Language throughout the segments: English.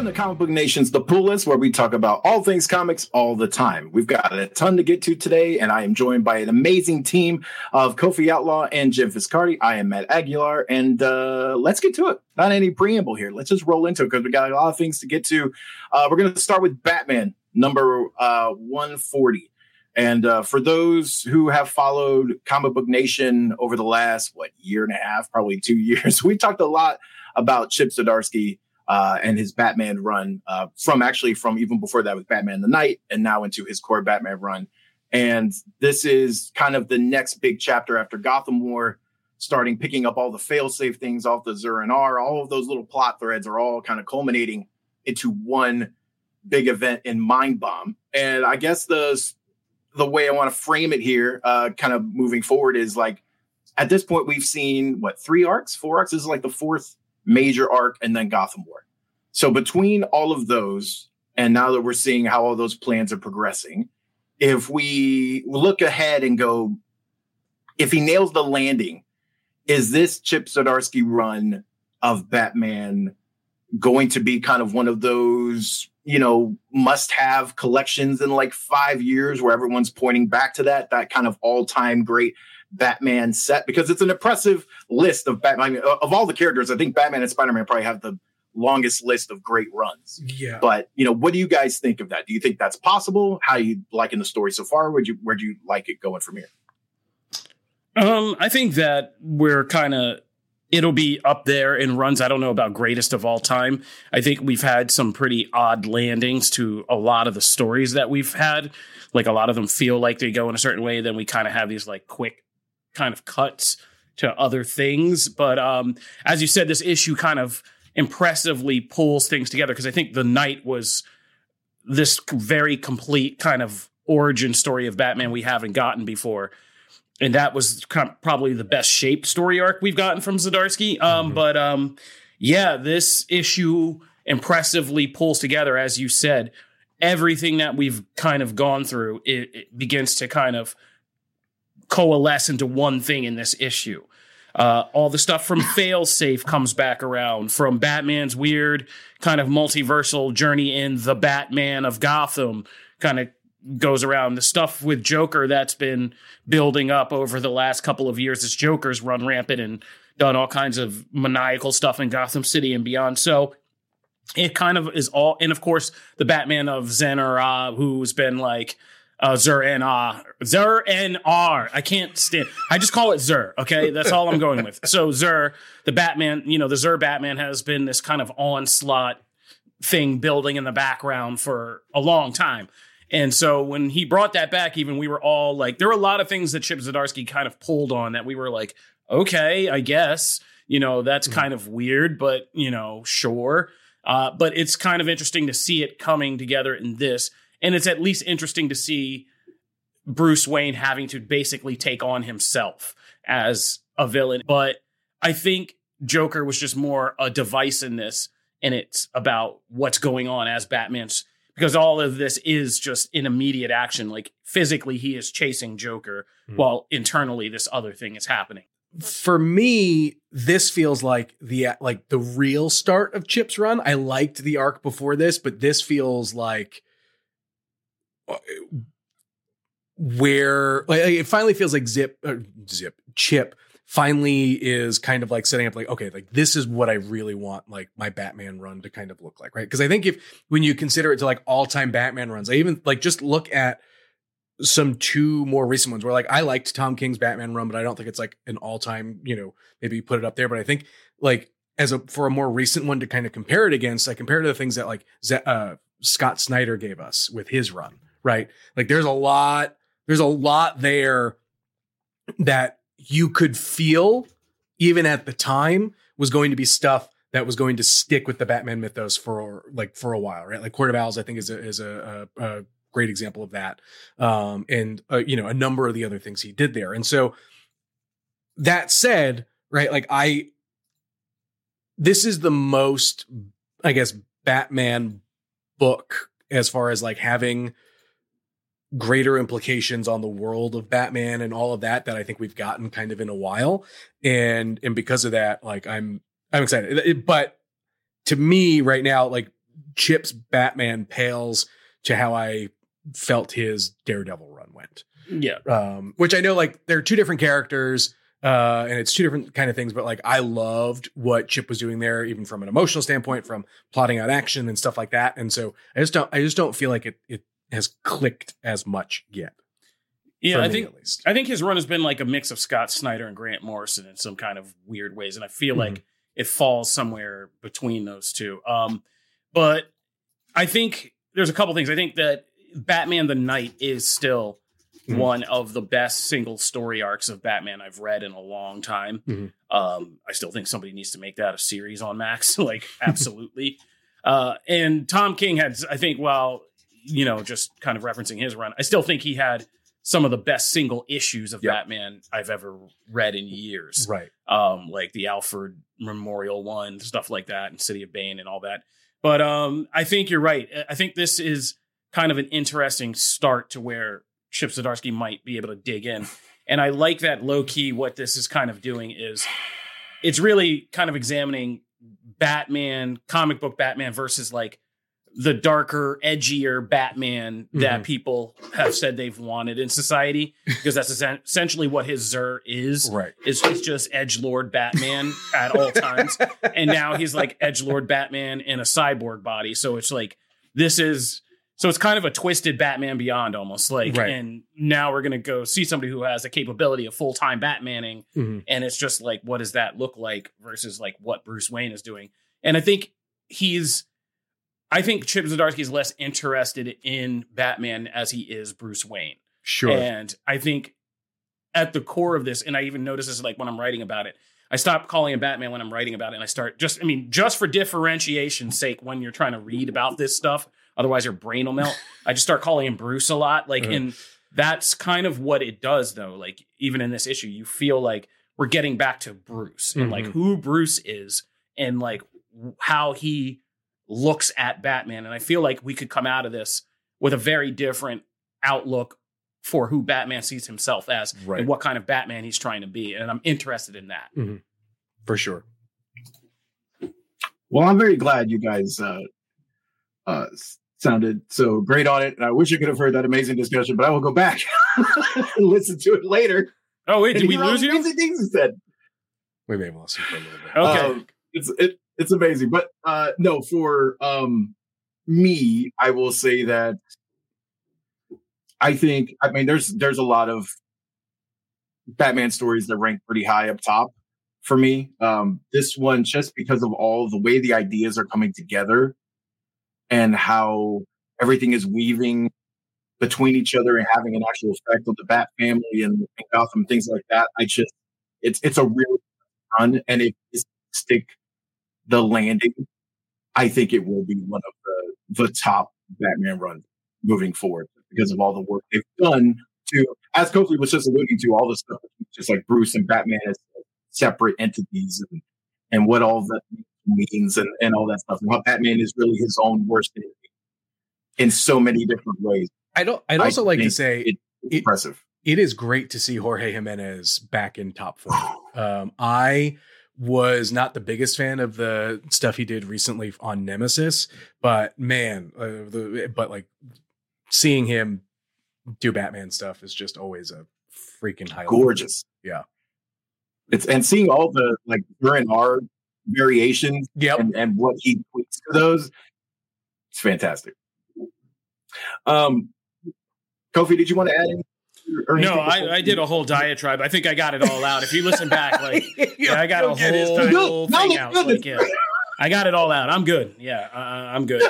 Welcome to Comic Book Nation's The Pull List, where we talk about all things comics all the time. We've got a ton to get to today, and I am joined by an amazing team of Kofi Outlaw and Jim Viscardi. I am Matt Aguilar, and uh, let's get to it. Not any preamble here. Let's just roll into it because we got a lot of things to get to. Uh, we're going to start with Batman number uh, 140. And uh, for those who have followed Comic Book Nation over the last, what, year and a half, probably two years, we talked a lot about Chip Zdarsky uh, and his Batman run uh, from actually from even before that with Batman the Knight and now into his core Batman run. And this is kind of the next big chapter after Gotham War, starting picking up all the failsafe things off the Zur-En-Arrh. All of those little plot threads are all kind of culminating into one big event in Mind Bomb. And I guess the the way I want to frame it here, uh, kind of moving forward, is like at this point we've seen what three arcs, four arcs. This is like the fourth major arc, and then Gotham War. So between all of those, and now that we're seeing how all those plans are progressing, if we look ahead and go, if he nails the landing, is this Chip Zdarsky run of Batman going to be kind of one of those, you know, must have collections in like five years where everyone's pointing back to that, that kind of all time great Batman set? Because it's an impressive list of Batman. I mean, of all the characters, I think Batman and Spider Man probably have the longest list of great runs. Yeah. But you know, what do you guys think of that? Do you think that's possible? How you liking the story so far? Would you where do you like it going from here? Um, I think that we're kind of it'll be up there in runs. I don't know about greatest of all time. I think we've had some pretty odd landings to a lot of the stories that we've had. Like a lot of them feel like they go in a certain way, then we kind of have these like quick kind of cuts to other things. But um, as you said, this issue kind of impressively pulls things together because I think the Knight was this very complete kind of origin story of Batman we haven't gotten before. And that was kind of probably the best shaped story arc we've gotten from Zdarsky. Um, mm-hmm. But um, yeah, this issue impressively pulls together, as you said, everything that we've kind of gone through. It, it begins to kind of coalesce into one thing in this issue. Uh, all the stuff from Failsafe comes back around from Batman's weird kind of multiversal journey in the Batman of Gotham kind of goes around. The stuff with Joker that's been building up over the last couple of years as Joker's run rampant and done all kinds of maniacal stuff in Gotham City and beyond. So it kind of is all, and of course, the Batman of Zur-En-Arrh, who's been like, uh, Zur and R. Zur and R. I can't stand. I just call it Zur. Okay, that's all I'm going with. So Zur, the Batman, you know, the Zur Batman has been this kind of onslaught thing building in the background for a long time. And so when he brought that back, even we were all like, there were a lot of things that Chip Zdarsky kind of pulled on that we were like, okay, I guess, you know, that's mm-hmm. kind of weird, but you know, sure. Uh, but it's kind of interesting to see it coming together in this and it's at least interesting to see Bruce Wayne having to basically take on himself as a villain. But I think Joker was just more a device in this, and it's about what's going on as Batman's because all of this is just in immediate action. Like physically, he is chasing Joker, mm. while internally, this other thing is happening. For me, this feels like the like the real start of Chip's run. I liked the arc before this, but this feels like where like it finally feels like Zip uh, Zip Chip finally is kind of like setting up like okay like this is what i really want like my batman run to kind of look like right? Because i think if when you consider it to like all-time batman runs i even like just look at some two more recent ones where like i liked tom king's batman run but i don't think it's like an all-time you know maybe put it up there but i think like as a for a more recent one to kind of compare it against i compare to the things that like uh, scott snyder gave us with his run right like there's a lot there's a lot there that you could feel even at the time was going to be stuff that was going to stick with the Batman mythos for like for a while, right? Like Court of Owls, I think is a is a, a, a great example of that, um, and uh, you know a number of the other things he did there. And so that said, right, like I, this is the most, I guess, Batman book as far as like having greater implications on the world of Batman and all of that that I think we've gotten kind of in a while. And and because of that, like I'm I'm excited. It, but to me right now, like Chip's Batman pales to how I felt his Daredevil run went. Yeah. Um, which I know like they're two different characters. Uh, and it's two different kind of things, but like I loved what Chip was doing there, even from an emotional standpoint, from plotting out action and stuff like that. And so I just don't, I just don't feel like it, it has clicked as much yet. Yeah, I think at least. I think his run has been like a mix of Scott Snyder and Grant Morrison in some kind of weird ways, and I feel mm-hmm. like it falls somewhere between those two. Um, but I think there's a couple things. I think that Batman the Knight is still mm-hmm. one of the best single story arcs of Batman I've read in a long time. Mm-hmm. Um, I still think somebody needs to make that a series on Max, like absolutely. uh, and Tom King had, I think, well, you know, just kind of referencing his run, I still think he had some of the best single issues of yep. Batman I've ever read in years. Right. Um, like the Alfred Memorial one, stuff like that, and City of Bane and all that. But um, I think you're right. I think this is kind of an interesting start to where Chip Zdarsky might be able to dig in. And I like that low key. What this is kind of doing is it's really kind of examining Batman, comic book Batman versus like the darker, edgier Batman mm-hmm. that people have said they've wanted in society, because that's essentially what his Zur is. Right, is he's just edge lord Batman at all times, and now he's like edge lord Batman in a cyborg body. So it's like this is so it's kind of a twisted Batman Beyond almost like, right. and now we're gonna go see somebody who has the capability of full time Batmaning, mm-hmm. and it's just like, what does that look like versus like what Bruce Wayne is doing? And I think he's I think Chip Zdarsky is less interested in Batman as he is Bruce Wayne. Sure. And I think at the core of this, and I even notice this like when I'm writing about it, I stop calling him Batman when I'm writing about it, and I start just, I mean, just for differentiation's sake, when you're trying to read about this stuff, otherwise your brain will melt. I just start calling him Bruce a lot, like, uh-huh. and that's kind of what it does, though. Like, even in this issue, you feel like we're getting back to Bruce and mm-hmm. like who Bruce is and like how he looks at Batman. And I feel like we could come out of this with a very different outlook for who Batman sees himself as right. and what kind of Batman he's trying to be. And I'm interested in that. Mm-hmm. For sure. Well, I'm very glad you guys uh, uh, sounded so great on it. And I wish you could have heard that amazing discussion, but I will go back and listen to it later. Oh, wait, did we lose you? Amazing things he said. We may have lost you for a little bit. Okay. Um, it's, it, it's amazing. But uh no, for um me, I will say that I think I mean there's there's a lot of Batman stories that rank pretty high up top for me. Um this one just because of all the way the ideas are coming together and how everything is weaving between each other and having an actual effect on the Bat family and, and Gotham, things like that. I just it's it's a real run and it is stick the landing, I think it will be one of the the top Batman runs moving forward because of all the work they've done to, as Kofi was just alluding to, all the stuff just like Bruce and Batman as separate entities and and what all that means and, and all that stuff. And how Batman is really his own worst enemy in so many different ways. I don't. I'd also I like to say it, it's impressive. It is great to see Jorge Jimenez back in top four. Um, I was not the biggest fan of the stuff he did recently on Nemesis, but man, uh, the, but like seeing him do Batman stuff is just always a freaking highlight. Gorgeous. Yeah. It's and seeing all the like during our variations Yep. and, and what he tweets to those, it's fantastic. Um, Kofi, did you want to add anything? No, I, I did a whole diatribe. I think I got it all out. If you listen back, like yeah, I got a whole, whole thing out. Like, yeah, I got it all out. I'm good. Yeah, uh, I'm good.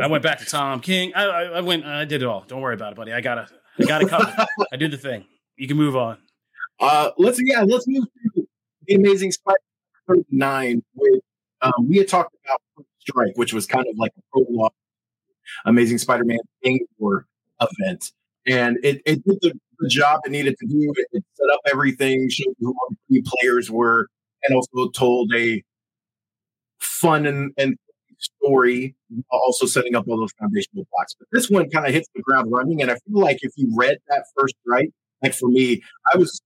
I went back to Tom King. I, I, I went. I did it all. Don't worry about it, buddy. I got to I got it covered. I did the thing. You can move on. Uh, let's yeah, let's move to the Amazing Spider thirty nine. With um, we had talked about Strike, which was kind of like a prologue, Amazing Spider Man Thing or event, and it, it did the, the job it needed to do. It, it set up everything, showed who all the key players were, and also told a fun and, and story, also setting up all those foundational blocks. But this one kind of hits the ground running, and I feel like if you read that first right, like for me, I was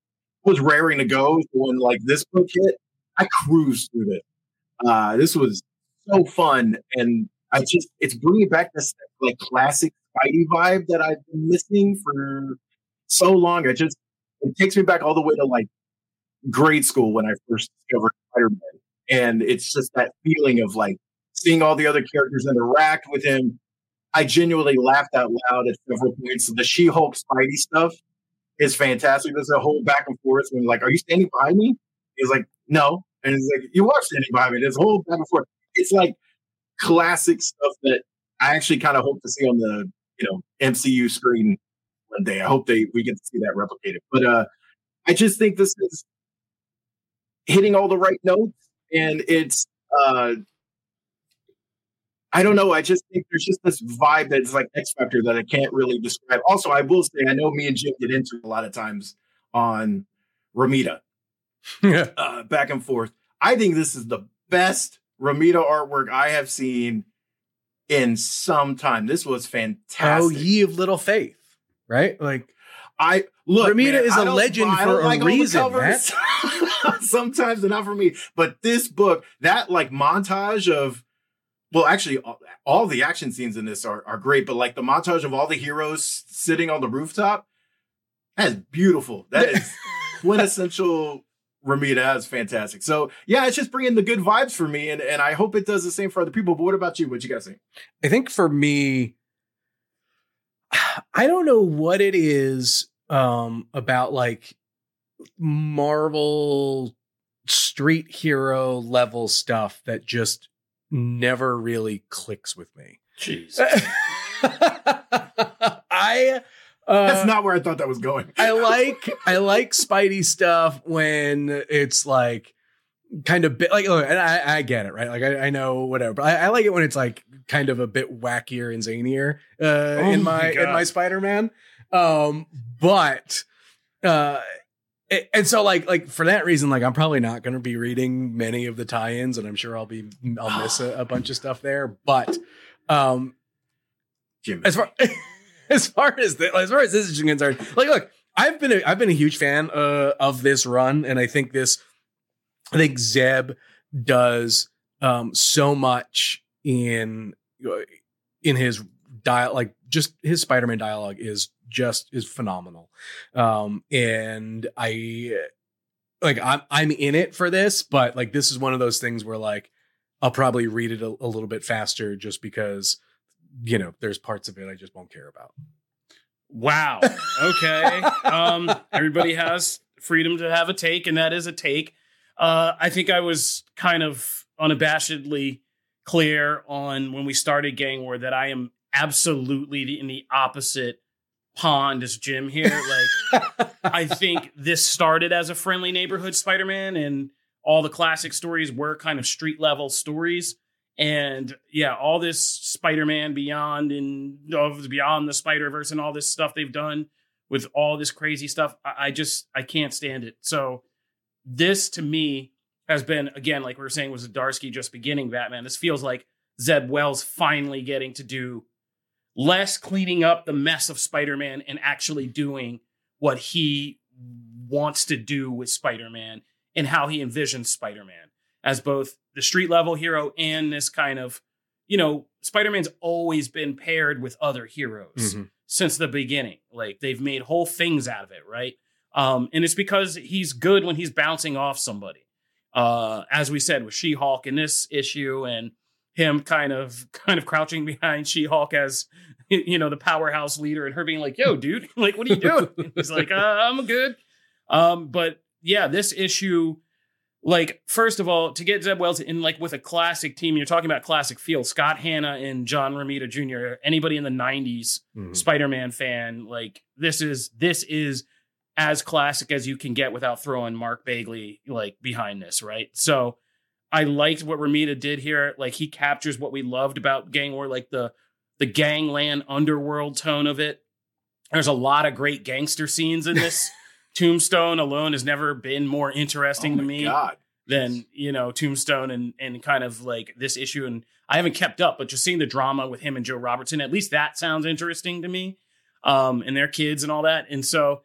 was raring to go when like this book hit. I cruised through this. Uh, this was so fun, and I just it's bringing back this like classic Spidey vibe that I've been missing for so long. It just it takes me back all the way to like grade school when I first discovered Spider Man, and it's just that feeling of like seeing all the other characters interact with him. I genuinely laughed out loud at several points. The She Hulk Spidey stuff is fantastic. There's a whole back and forth when like, "Are you standing behind me?" He's like, "No," and he's like, "You are standing behind me." There's a whole back and forth. It's like classic stuff that I actually kind of hope to see on the you know MCU screen one day. I hope they we get to see that replicated. But uh, I just think this is hitting all the right notes, and it's uh, I don't know. I just think there's just this vibe that's like X Factor that I can't really describe. Also, I will say, I know me and Jim get into a lot of times on Romita, uh, back and forth. I think this is the best Romita artwork I have seen in some time. This was oh, fantastic. Oh, ye of little faith, right? Like I look. Romita man, is a legend I for a like reason. Sometimes they're not for me, but this book, that like montage of, well, actually, all, all the action scenes in this are are great. But like the montage of all the heroes sitting on the rooftop, that is beautiful. That is quintessential. Romita That is fantastic. So yeah, it's just bringing the good vibes for me, and and I hope it does the same for other people. But what about you? What you guys think? I think for me, I don't know what it is um, about like Marvel street hero level stuff that just never really clicks with me. Jeez. I uh, That's not where I thought that was going. I like I like Spidey stuff when it's like kind of bit like look, and I, I get it right like I, I know whatever but I, I like it when it's like kind of a bit wackier and zanier uh, Oh in my my in my Spider Man um but uh it- and so like like for that reason like I'm probably not going to be reading many of the tie-ins and I'm sure I'll be I'll miss a, a bunch of stuff there but um Jim. as far as far as the, as far as this is concerned, like look, I've been a, I've been a huge fan uh, of this run, and I think this, I think Zeb does um, so much in uh, in his dial, like just his Spider-Man dialogue is just is phenomenal, um, and I like I'm I'm in it for this, but like this is one of those things where like I'll probably read it a, a little bit faster just because you know there's parts of it I just won't care about. Wow. Okay. um, everybody has freedom to have a take, and that is a take. Uh, I think I was kind of unabashedly clear on when we started Gang War that I am absolutely in the opposite pond as Jim here. Like, I think this started as a friendly neighborhood Spider Man, and all the classic stories were kind of street level stories. And yeah, all this Spider Man Beyond and of Beyond the Spider Verse and all this stuff they've done with all this crazy stuff, I, I just I can't stand it. So this to me has been again, like we were saying, was Zdarsky just beginning Batman. This feels like Zeb Wells finally getting to do less cleaning up the mess of Spider Man and actually doing what he wants to do with Spider Man and how he envisions Spider Man as both the street level hero and this kind of, you know, Spider Man's always been paired with other heroes Mhm. since the beginning. Like they've made whole things out of it, right? Um, and it's because he's good when he's bouncing off somebody. Uh, as we said with She-Hulk in this issue, and him kind of kind of crouching behind She-Hulk as you know the powerhouse leader, and her being like, "Yo, dude, like, what are you doing?" he's like, uh, "I'm good." Um, but yeah, this issue, like, first of all, to get Zeb Wells in like with a classic team, you're talking about classic feel. Scott Hanna and John Romita Jr. Anybody in the '90s Mhm. Spider-Man fan, like this is this is as classic as you can get without throwing Mark Bagley like behind this, right? So I liked what Romita did here. Like he captures what we loved about Gang War, like the the gangland underworld tone of it. There's a lot of great gangster scenes in this. Tombstone alone has never been more interesting Oh to me God. than you know Tombstone and and kind of like this issue. And I haven't kept up, but just seeing the drama with him and Joe Robertson, at least that sounds interesting to me. Um, and their kids and all that. And so,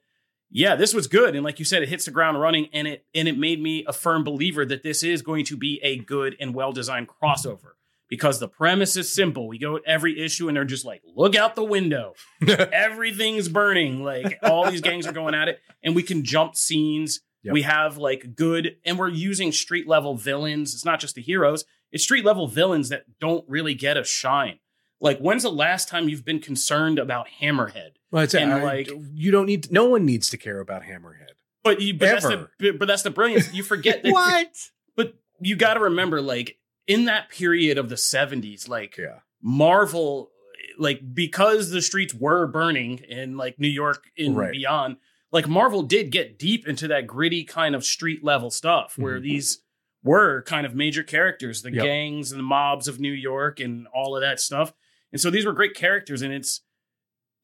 yeah, this was good. And like you said, it hits the ground running, and it and it made me a firm believer that this is going to be a good and well designed crossover. Because the premise is simple. We go at every issue and they're just like, look out the window everything's burning. Like all these gangs are going at it, and we can jump scenes. Yep. We have like good, and we're using street level villains. It's not just the heroes; it's street level villains that don't really get a shine. Like, when's the last time you've been concerned about Hammerhead? Well, it's, And, I- like- you don't need. No one needs to care about Hammerhead. But you, but that's the, but that's the brilliance. You forget that. What? But you got to remember, like in that period of the '70s, like Yeah. Marvel, like because the streets were burning in like New York and Right. beyond, like Marvel did get deep into that gritty kind of street level stuff where Mhm. these were kind of major characters, the Yep. gangs and the mobs of New York and all of that stuff. And so these were great characters, and it's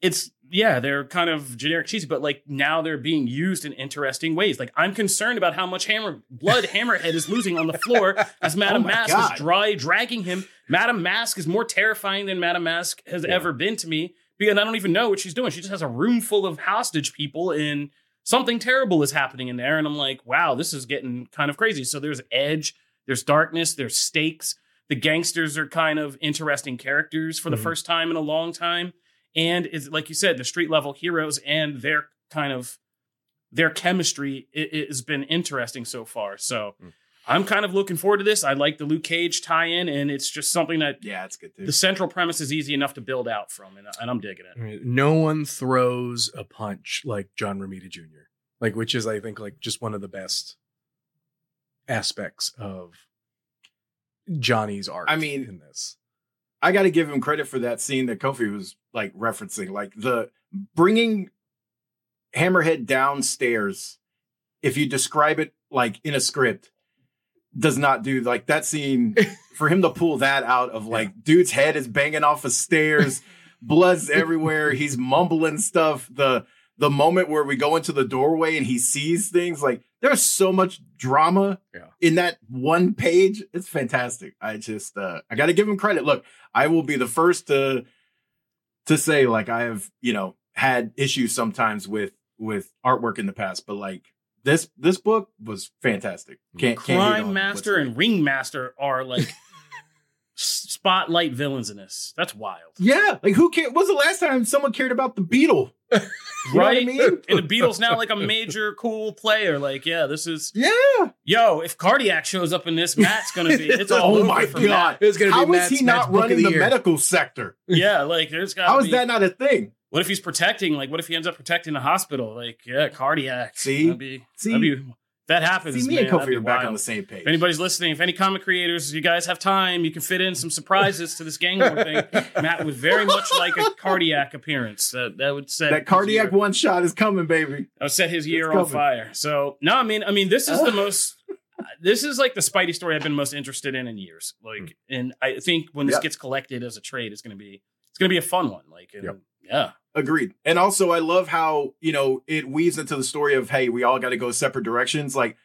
it's yeah, they're kind of generic cheesy, but like now they're being used in interesting ways. Like I'm concerned about how much hammer blood Hammerhead is losing on the floor as Madam Oh Mask God. is dry dragging him. Madame Masque is more terrifying than Madame Masque has Yeah. ever been to me because I don't even know what she's doing. She just has a room full of hostage people and something terrible is happening in there. And I'm like, wow, this is getting kind of crazy. So there's edge, there's darkness, there's stakes. The gangsters are kind of interesting characters for the Mhm. first time in a long time. And is like you said, the street level heroes and their kind of their chemistry i- i- has been interesting so far. So Mm. I'm kind of looking forward to this. I like the Luke Cage tie-in, and it's just something that Yeah, it's good too. the central premise is easy enough to build out from, and, and I'm digging it. No one throws a punch like John Romita Jr. Like, which is, I think, like just one of the best aspects of Johnny's art. I mean, in this, I got to give him credit for that scene that Kofi was like referencing, like the bringing Hammerhead downstairs. If you describe it like in a script, does not do like that scene for him to pull that out of like dude's head is banging off of stairs, blood's everywhere, he's mumbling stuff. The the moment where we go into the doorway and he sees things like there's so much drama Yeah. in that one page. It's fantastic. I just uh I got to give him credit. Look, I will be the first to to say like I have, you know, had issues sometimes with with artwork in the past, but like this this book was fantastic. Can't, can't Crime Master great. and Ringmaster are like spotlight villains in this. That's wild, yeah, like who cares? When's the last time someone cared about the Beetle? You know what I right? mean? And the Beetle's now like a major cool player. Like, yeah, this is Yeah. yo. If Cardiac shows up in this, Matt's gonna be. It's all oh my for god! Matt. It's gonna be How is Matt's- he not book of running the the, medical sector? Yeah, like there's got. How is that not a thing? What if he's protecting? Like, what if he ends up protecting the hospital? Like, yeah, cardiac. See? that'd be, See? that'd be that happens. See, me man. and Kofi are back wild. on the same page. If anybody's listening, if any comic creators, you guys have time, you can fit in some surprises to this gang war thing. Matt would very much like a cardiac appearance. That that would set that cardiac one shot is coming, baby. that would set his year on fire. So no, I mean, I mean, this is the most. This is like the Spidey story I've been most interested in in years. Like, hmm. and I think when this. Yeah. gets collected as a trade, it's gonna be it's gonna be a fun one. Like, and, Yep. Yeah, Agreed. And also, I love how you know it weaves into the story of hey, we all got to go separate directions. Like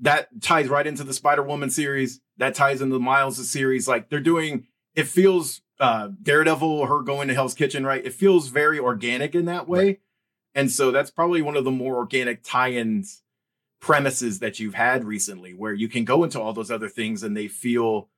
that ties right into the Spider Woman series. That ties into the Miles series. Like they're doing. It feels uh Daredevil, her going to Hell's Kitchen, right? It feels very organic in that way. And so that's probably one of the more organic tie-ins premises that you've had recently, where you can go into all those other things and they feel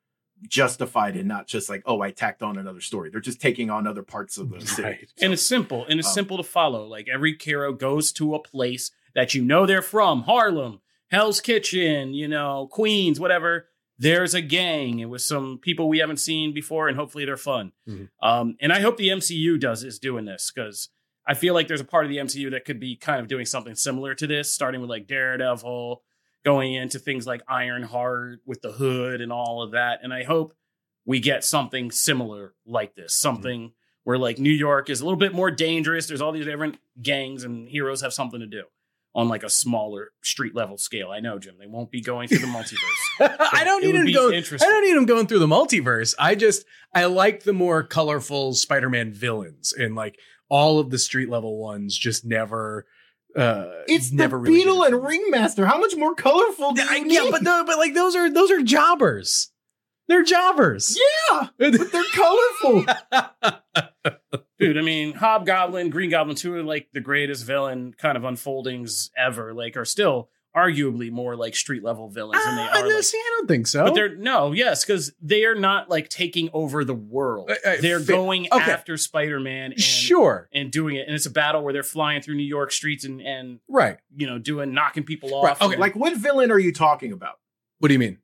justified and not just like, oh, I tacked on another story. They're just taking on other parts of the. Right. and it's simple and it's Um, simple to follow. Like every hero goes to a place that you know they're from Harlem, Hell's Kitchen, you know, Queens, whatever. There's a gang and with some people we haven't seen before, and hopefully they're fun. Mhm. Um, and I hope the MCU does is doing this because I feel like there's a part of the MCU that could be kind of doing something similar to this, starting with like Daredevil, going into things like Ironheart with the hood and all of that. And I hope we get something similar like this, mm-hmm. something where like New York is a little bit more dangerous. There's all these different gangs and heroes have something to do on like a smaller street level scale. I know, Jim, they won't be going through the multiverse. I don't need him going. I don't need him going through the multiverse. I just I like the more colorful Spider-Man villains and like all of the street level ones just never. Uh, It's never the really Beetle and. Ringmaster. How much more colorful do I- yeah, but no, but like those are those are jobbers. They're jobbers. yeah, but they're colorful. Dude, I mean, Hobgoblin, Green Goblin, two are like the greatest villain kind of unfoldings ever. Like, are still arguably more like street level villains than they Ah, are. no, like- see, I don't think so. but they're no, yes, because they are not like taking over the world. Uh, uh, they're fa- going okay. after Spider Man sure, and doing it, and it's a battle where they're flying through New York streets and and right. you know doing knocking people Right, off. okay. and like, what villain are you talking about? What do you mean?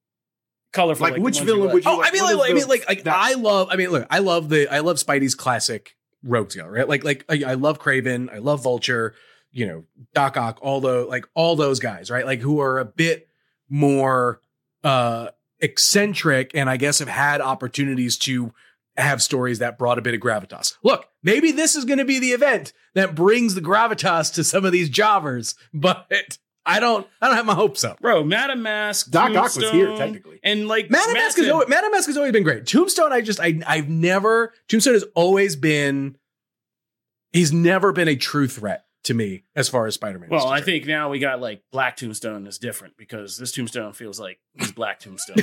colorful. like, the which villain like. would you- Oh, like, I mean, what like, I mean, like, like I love. I mean, look, I love the, I love Spidey's classic rogues gallery, right? Like, like I, I love Kraven, I love Vulture, you know, Doc Ock, all the like all those guys, right? Like who are a bit more uh eccentric, and I guess have had opportunities to have stories that brought a bit of gravitas. Look, maybe this is going to be the event that brings the gravitas to some of these jobbers, but I don't, I don't have my hopes up. Bro, Madame Masque, Doc Ock was here, technically. and like Madame Masque has Massive- always, Madame Masque has always been great. Tombstone, I just I I've never Tombstone has always been he's never been a true threat to me as far as Spider Man. Well, I think now we got like Black Tombstone is different because this Tombstone feels like he's Black Tombstone.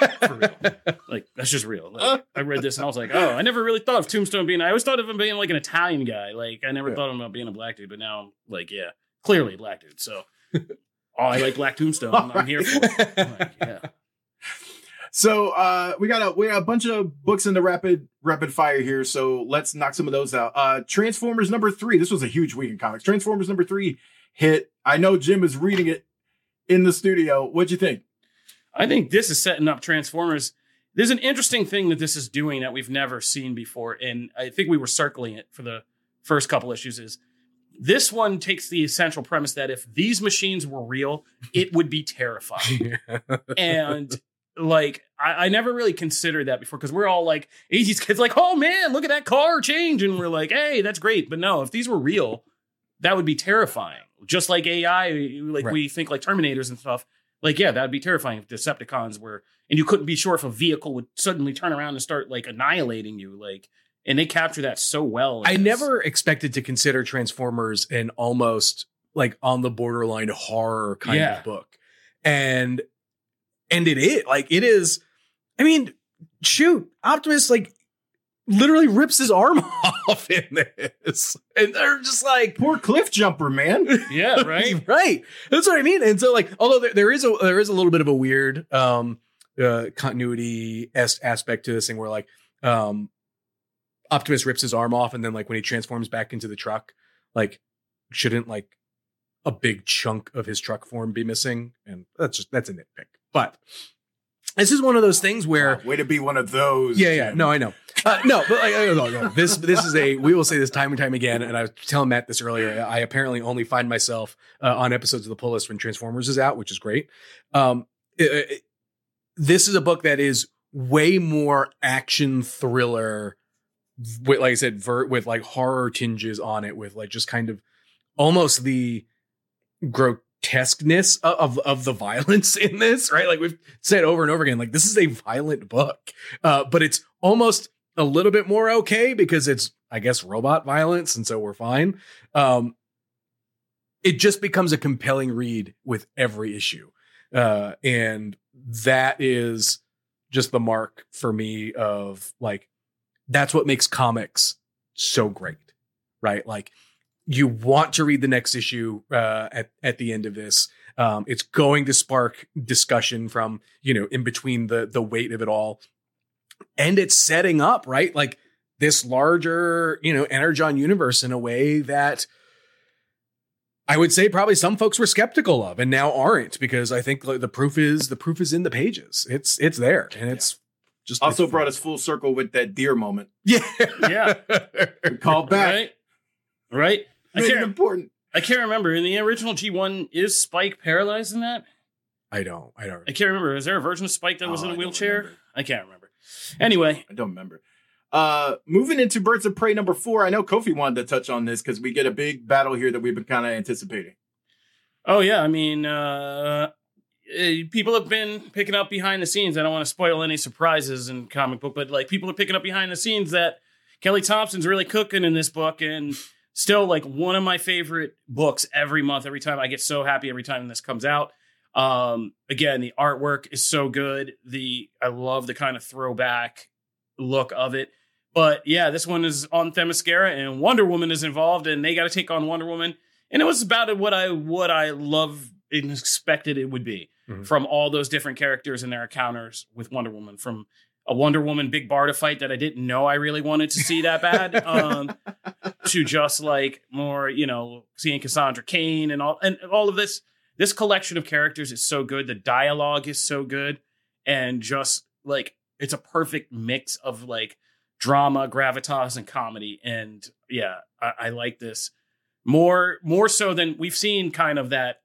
like for real. Like that's just real. Like, I read this and I was like, oh, I never really thought of Tombstone being. I always thought of him being like an Italian guy. Like I never Yeah. thought of him about being a black dude, but now I'm like, yeah, clearly black dude. So, oh, I like Black Tombstone. I'm here for it. I'm like, yeah. So uh, we got a we got a bunch of books in the rapid rapid fire here. So let's knock some of those out. Uh, Transformers number three. This was a huge week in comics. Transformers number three hit. I know Jim is reading it in the studio. What'd you think? I think this is setting up Transformers. There's an interesting thing that this is doing that we've never seen before, and I think we were circling it for the first couple issues. Is this one takes the essential premise that if these machines were real, it would be terrifying, and like I, I never really considered that before because we're all like 80s kids, like, oh man, look at that car change, and we're like, hey, that's great, but no, if these were real, that would be terrifying. Just like AI, like Right. we think like Terminators and stuff. Like, yeah, that'd be terrifying if Decepticons were, and you couldn't be sure if a vehicle would suddenly turn around and start like annihilating you. Like, and they capture that so well. I never expected to consider Transformers an almost like on the borderline horror kind Yeah. of book. And and it is like it is I mean, shoot, Optimus like literally rips his arm off in this. And they're just like Poor Cliffjumper, man. yeah, right. right. That's what I mean. And so like, although there, there is a there is a little bit of a weird um uh continuity est- aspect to this thing where like um Optimus rips his arm off and then like when he transforms back into the truck, like shouldn't like a big chunk of his truck form be missing? And that's just that's a nitpick. But this is one of those things where Way to be one of those. yeah, yeah. No, I know. Uh, no, but like, no, no, no. This this is a. We will say this time and time again. And I was telling Matt this earlier. I apparently only find myself uh, on episodes of the pull list when Transformers is out, which is great. Um, it- it- this is a book that is way more action thriller. With, like I said, ver- with like horror tinges on it, with like just kind of almost the grotesqueness of, of the violence in this, right? Like we've said over and over again, like this is a violent book, uh, but it's almost a little bit more okay because it's, I guess, robot violence, and so we're fine. Um, it just becomes a compelling read with every issue, uh, and that is just the mark for me of like that's what makes comics so great, right? Like you want to read the next issue uh, at at the end of this. Um, it's going to spark discussion from you know in between the the weight of it all, and it's setting up right like this larger you know energon universe in a way that I would say probably some folks were skeptical of and now aren't because I think the proof is the proof is in the pages. It's it's there and it's just also brought us full circle with that deer moment. Yeah, yeah. Call back. Right. Right. I it can't. important. I can't remember. In the original G one, is Spike paralyzed in that? I don't. I don't. I can't remember. Is there a version of Spike that was Oh, in I a don't wheelchair? I can't remember. Anyway, I don't remember. Uh, moving into Birds of Prey number four. I know Kofi wanted to touch on this because we get a big battle here that we've been kind of anticipating. Oh yeah, I mean, uh, eh, people have been picking up behind the scenes. I don't want to spoil any surprises in comic book, but like people are picking up behind the scenes that Kelly Thompson's really cooking in this book, and still like one of my favorite books every month. Every time I get so happy every time this comes out. Um, again, the artwork is so good. The I love the kind of throwback look of it. But yeah, this one is on Themyscira, and Wonder Woman is involved, and they got to take on Wonder Woman and it was about what I what I love and expected it would be Mhm. from all those different characters and their encounters with Wonder Woman. From a Wonder Woman Big Barda fight that I didn't know I really wanted to see that bad, um, to just like more, you know, seeing Cassandra Cain and all and all of this. This collection of characters is so good. The dialogue is so good, and just like it's a perfect mix of like drama, gravitas, and comedy. And yeah, I, I like this more more so than we've seen kind of that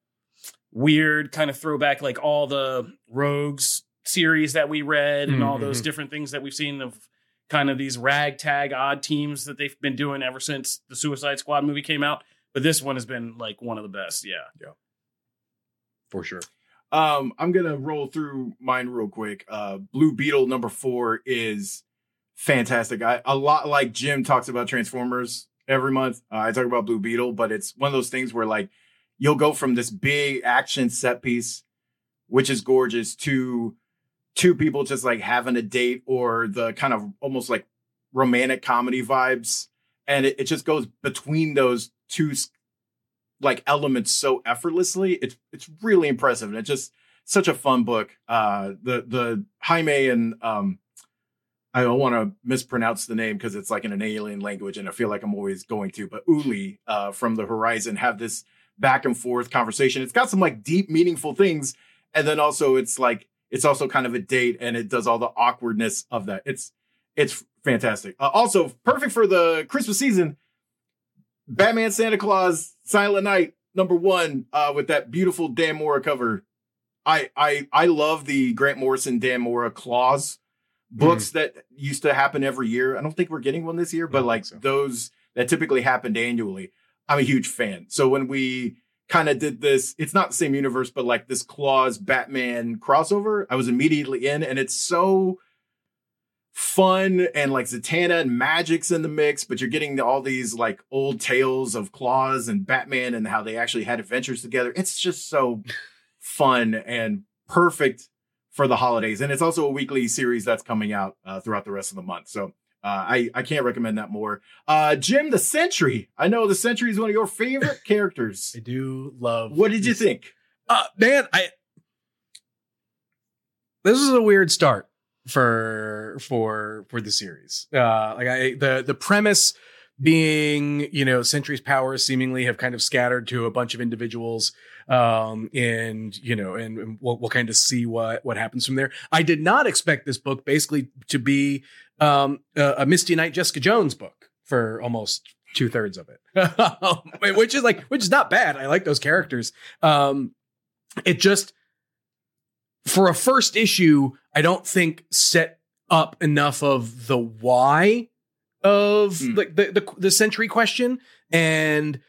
weird kind of throwback like all the rogues series that we read and all those Mhm. different things that we've seen of kind of these ragtag odd teams that they've been doing ever since the suicide squad movie came out but this one has been like one of the best Yeah. yeah for sure. Um, I'm gonna roll through mine real quick. Uh, Blue Beetle number four is fantastic. I a lot like Jim talks about Transformers every month. Uh, I talk about Blue Beetle, but it's one of those things where like you'll go from this big action set piece, which is gorgeous, to two people just like having a date or the kind of almost like romantic comedy vibes, and it, it just goes between those two like elements so effortlessly. It's it's really impressive, and it's just such a fun book. Uh, the the Jaime and um, I don't want to mispronounce the name because it's like in an alien language, and I feel like I'm always going to. But Uli uh, from the Horizon have this back and forth conversation. It's got some like deep, meaningful things, and then also it's like it's also kind of a date, and it does all the awkwardness of that. It's it's fantastic. Uh, also perfect for the Christmas season. Batman, Santa Claus, Silent Night, number one, uh, with that beautiful Dan Mora cover. I I I love the Grant Morrison Dan Mora Klaus books that used to happen every year. I don't think we're getting one this year, but like so. those that typically happened annually. I'm a huge fan. So when we kind of did this, it's not the same universe, but like this Claus Batman crossover, I was immediately in, and it's so fun and like Zatanna and Magic's in the mix, but you're getting all these like old tales of Claus and Batman and how they actually had adventures together. It's just so fun and perfect for the holidays. And it's also a weekly series that's coming out uh, throughout the rest of the month. So uh, I, I can't recommend that more. Uh, Jim the Sentry. I know the Sentry is one of your favorite characters. I do love. What did you think? Uh, man, I this is a weird start for for for the series. Uh, like I the the premise being you know Sentry's powers seemingly have kind of scattered to a bunch of individuals um and you know and, and we'll, we'll kind of see what what happens from there. I did not expect this book basically to be um a, a misty knight jessica jones book for almost two-thirds of it. Which is like which is not bad. I like those characters. Um it just for a first issue i don't think set up enough of the why of Hmm. like the, the the Sentry question. And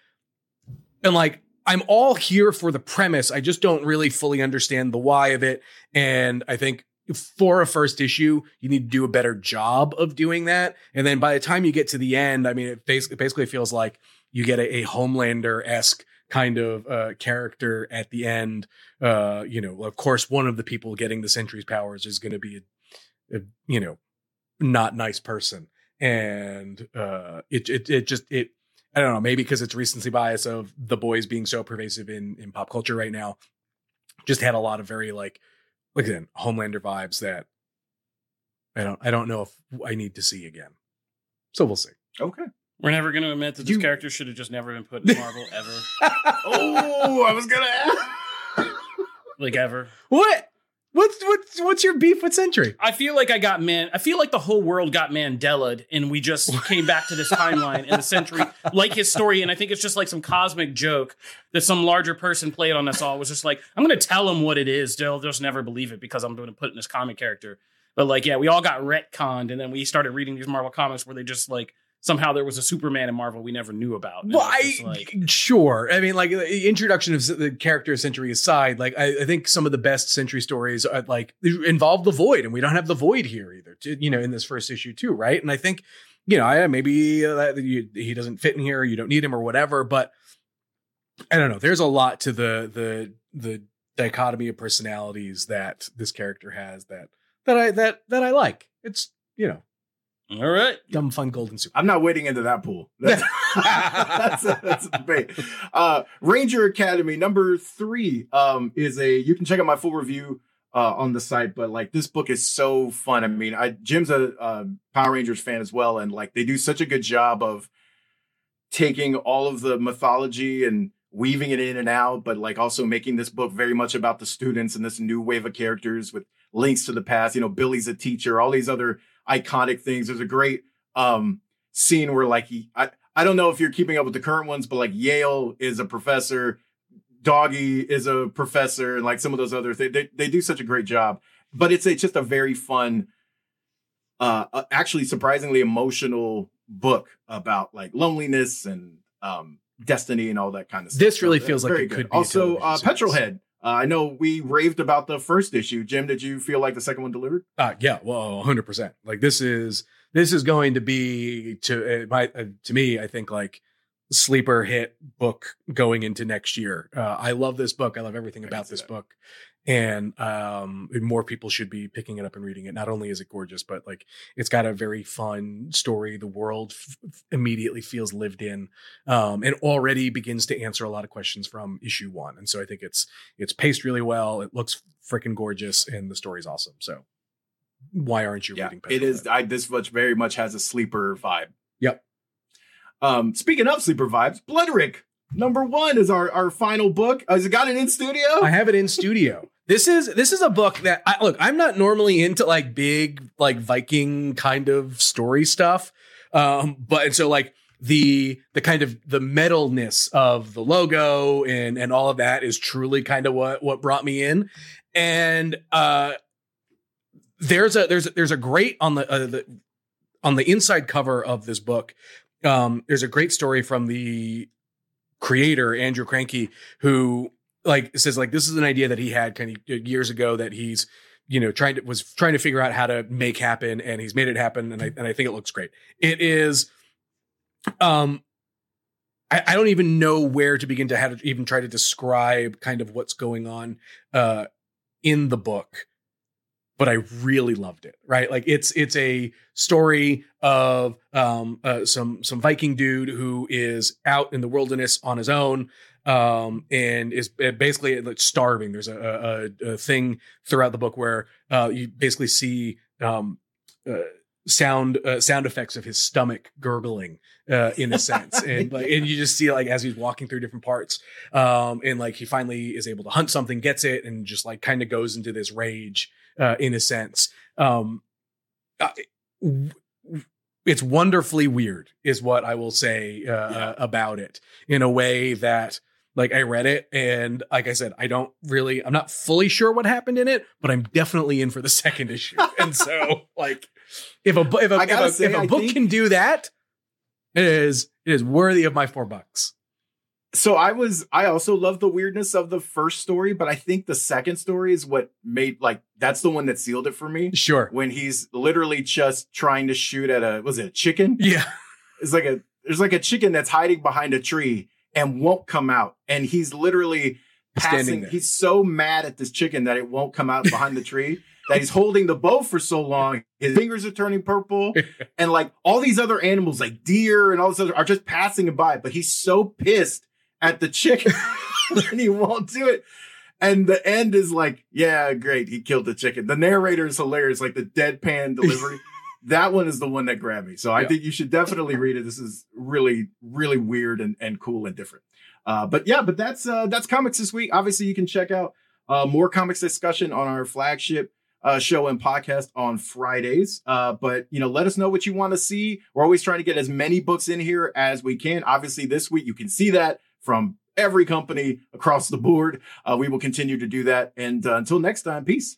and like i'm all here for the premise. I just don't really fully understand the why of it. And i think for a first issue you need to do a better job of doing that. And then by the time you get to the end i mean it basically, basically feels like you get a, a homelander-esque kind of uh, character at the end. Uh, you know of course one of the people getting the sentry's powers is going to be a, a you know not nice person and uh it it, it just it i don't know maybe because it's recency bias of the boys being so pervasive in in pop culture right now just had a lot of very like like again homelander vibes that i don't i don't know if i need to see again so we'll see Okay. We're never going to admit that this You- character should have just never been put in Marvel ever, oh, I was gonna. like ever. What? What's what's what's your beef with Sentry? I feel like I got man. I feel like the whole world got Mandela'd, and we just came back to this timeline in the Sentry, like his story. And I think it's just like some cosmic joke that some larger person played on us all. It was just like I'm going to tell them what it is. They'll just never believe it because I'm going to put it in this comic character. But like, yeah, we all got retconned, and then we started reading these Marvel comics where they just like somehow there was a Superman in Marvel we never knew about. And Well, I like, sure. I mean, like the introduction of the character of Sentry aside, like I, I think some of the best Sentry stories are like involve the Void, and we don't have the Void here either. To, you know, in this first issue too, right? And I think you know, I, maybe uh, you, he doesn't fit in here, you don't need him or whatever. But I don't know. There's a lot to the the the dichotomy of personalities that this character has that that I that that I like. It's you know, all right, dumb fun golden super. I'm not wading into that pool. That's, that's, a, that's a debate. Uh, Ranger Academy number three um, is a. You can check out my full review uh, on the site, but like this book is so fun. I mean, I Jim's a uh, Power Rangers fan as well, and like they do such a good job of taking all of the mythology and weaving it in and out, but like also making this book very much about the students and this new wave of characters with links to the past. You know, Billy's a teacher, all these other iconic things. There's a great um scene where like he I, I don't know if you're keeping up with the current ones, but like Yale is a professor, Doggie is a professor, and like some of those other things. They, they do such a great job. But it's a, just a very fun, uh, uh, actually surprisingly emotional book about like loneliness and um destiny and all that kind of stuff. This really So, feels like it good. could be also uh. Petrolhead. Uh, I know we raved about the first issue. Jim, did you feel like the second one delivered? Uh, yeah, well, hundred percent. Like this is this is going to be to uh, my uh, to me. I think like sleeper hit book going into next year. Uh, I love this book. I love everything about this that. book, and um, more people should be picking it up and reading it. Not only is it gorgeous, but like it's got a very fun story. The world f- immediately feels lived in, um, and already begins to answer a lot of questions from issue one. And so I think it's it's paced really well. It looks freaking gorgeous, and the story's awesome. So why aren't you yeah, reading? it is. Petrolhead? I this much very much has a sleeper vibe. Yep. Um, speaking of sleeper vibes, Bloodrick number one is our our final book. Uh, has it got it in studio? I have it in studio. This is this is a book that I look. I'm not normally into like big like Viking kind of story stuff, um, but and so like the the kind of the metalness of the logo and and all of that is truly kind of what what brought me in, and uh, there's a there's there's a great on the, uh, the on the inside cover of this book. Um, there's a great story from the creator Andrew Krahnke who like says like this is an idea that he had kind of years ago that he's you know trying to was trying to figure out how to make happen and he's made it happen and I and I think it looks great. It is um I, I don't even know where to begin to how to even try to describe kind of what's going on uh in the book but I really loved it. Right, like it's it's a story of um, uh, some some Viking dude who is out in the wilderness on his own, um, and is basically like starving. There's a, a, a thing throughout the book where uh, you basically see um, uh, sound uh, sound effects of his stomach gurgling uh, in a sense, and like and you just see like as he's walking through different parts, um, and like he finally is able to hunt something, gets it, and just like kind of goes into this rage uh, in a sense. Um, it's wonderfully weird, is what I will say uh, uh, about it in a way that, like, I read it and, like I said, I don't really, I'm not fully sure what happened in it, but I'm definitely in for the second issue. and so, like, if a if a, if a, say, if a book think- can do that, it is it is worthy of my four bucks. So I was I also love the weirdness of the first story, but I think the second story is what made like that's the one that sealed it for me. Sure. When he's literally just trying to shoot at a was it a chicken? Yeah. It's like a there's like a chicken that's hiding behind a tree and won't come out, and he's literally passing. He's so mad at this chicken that it won't come out behind the tree that he's holding the bow for so long. His fingers are turning purple, and like all these other animals, like deer and all this other, are just passing by. But he's so pissed at the chicken that he won't do it. And the end is like, yeah, great, he killed the chicken. The narrator is hilarious, like the deadpan delivery. that one is the one that grabbed me. So I Yeah. think you should definitely read it. This is really, really weird and, and cool and different. Uh, but yeah, but that's uh, that's comics this week. Obviously, you can check out uh, more comics discussion on our flagship uh, show and podcast on Fridays. Uh, but you know, let us know what you want to see. We're always trying to get as many books in here as we can. Obviously, this week you can see that from every company across the board. Uh, we will continue to do that. And uh, until next time, peace.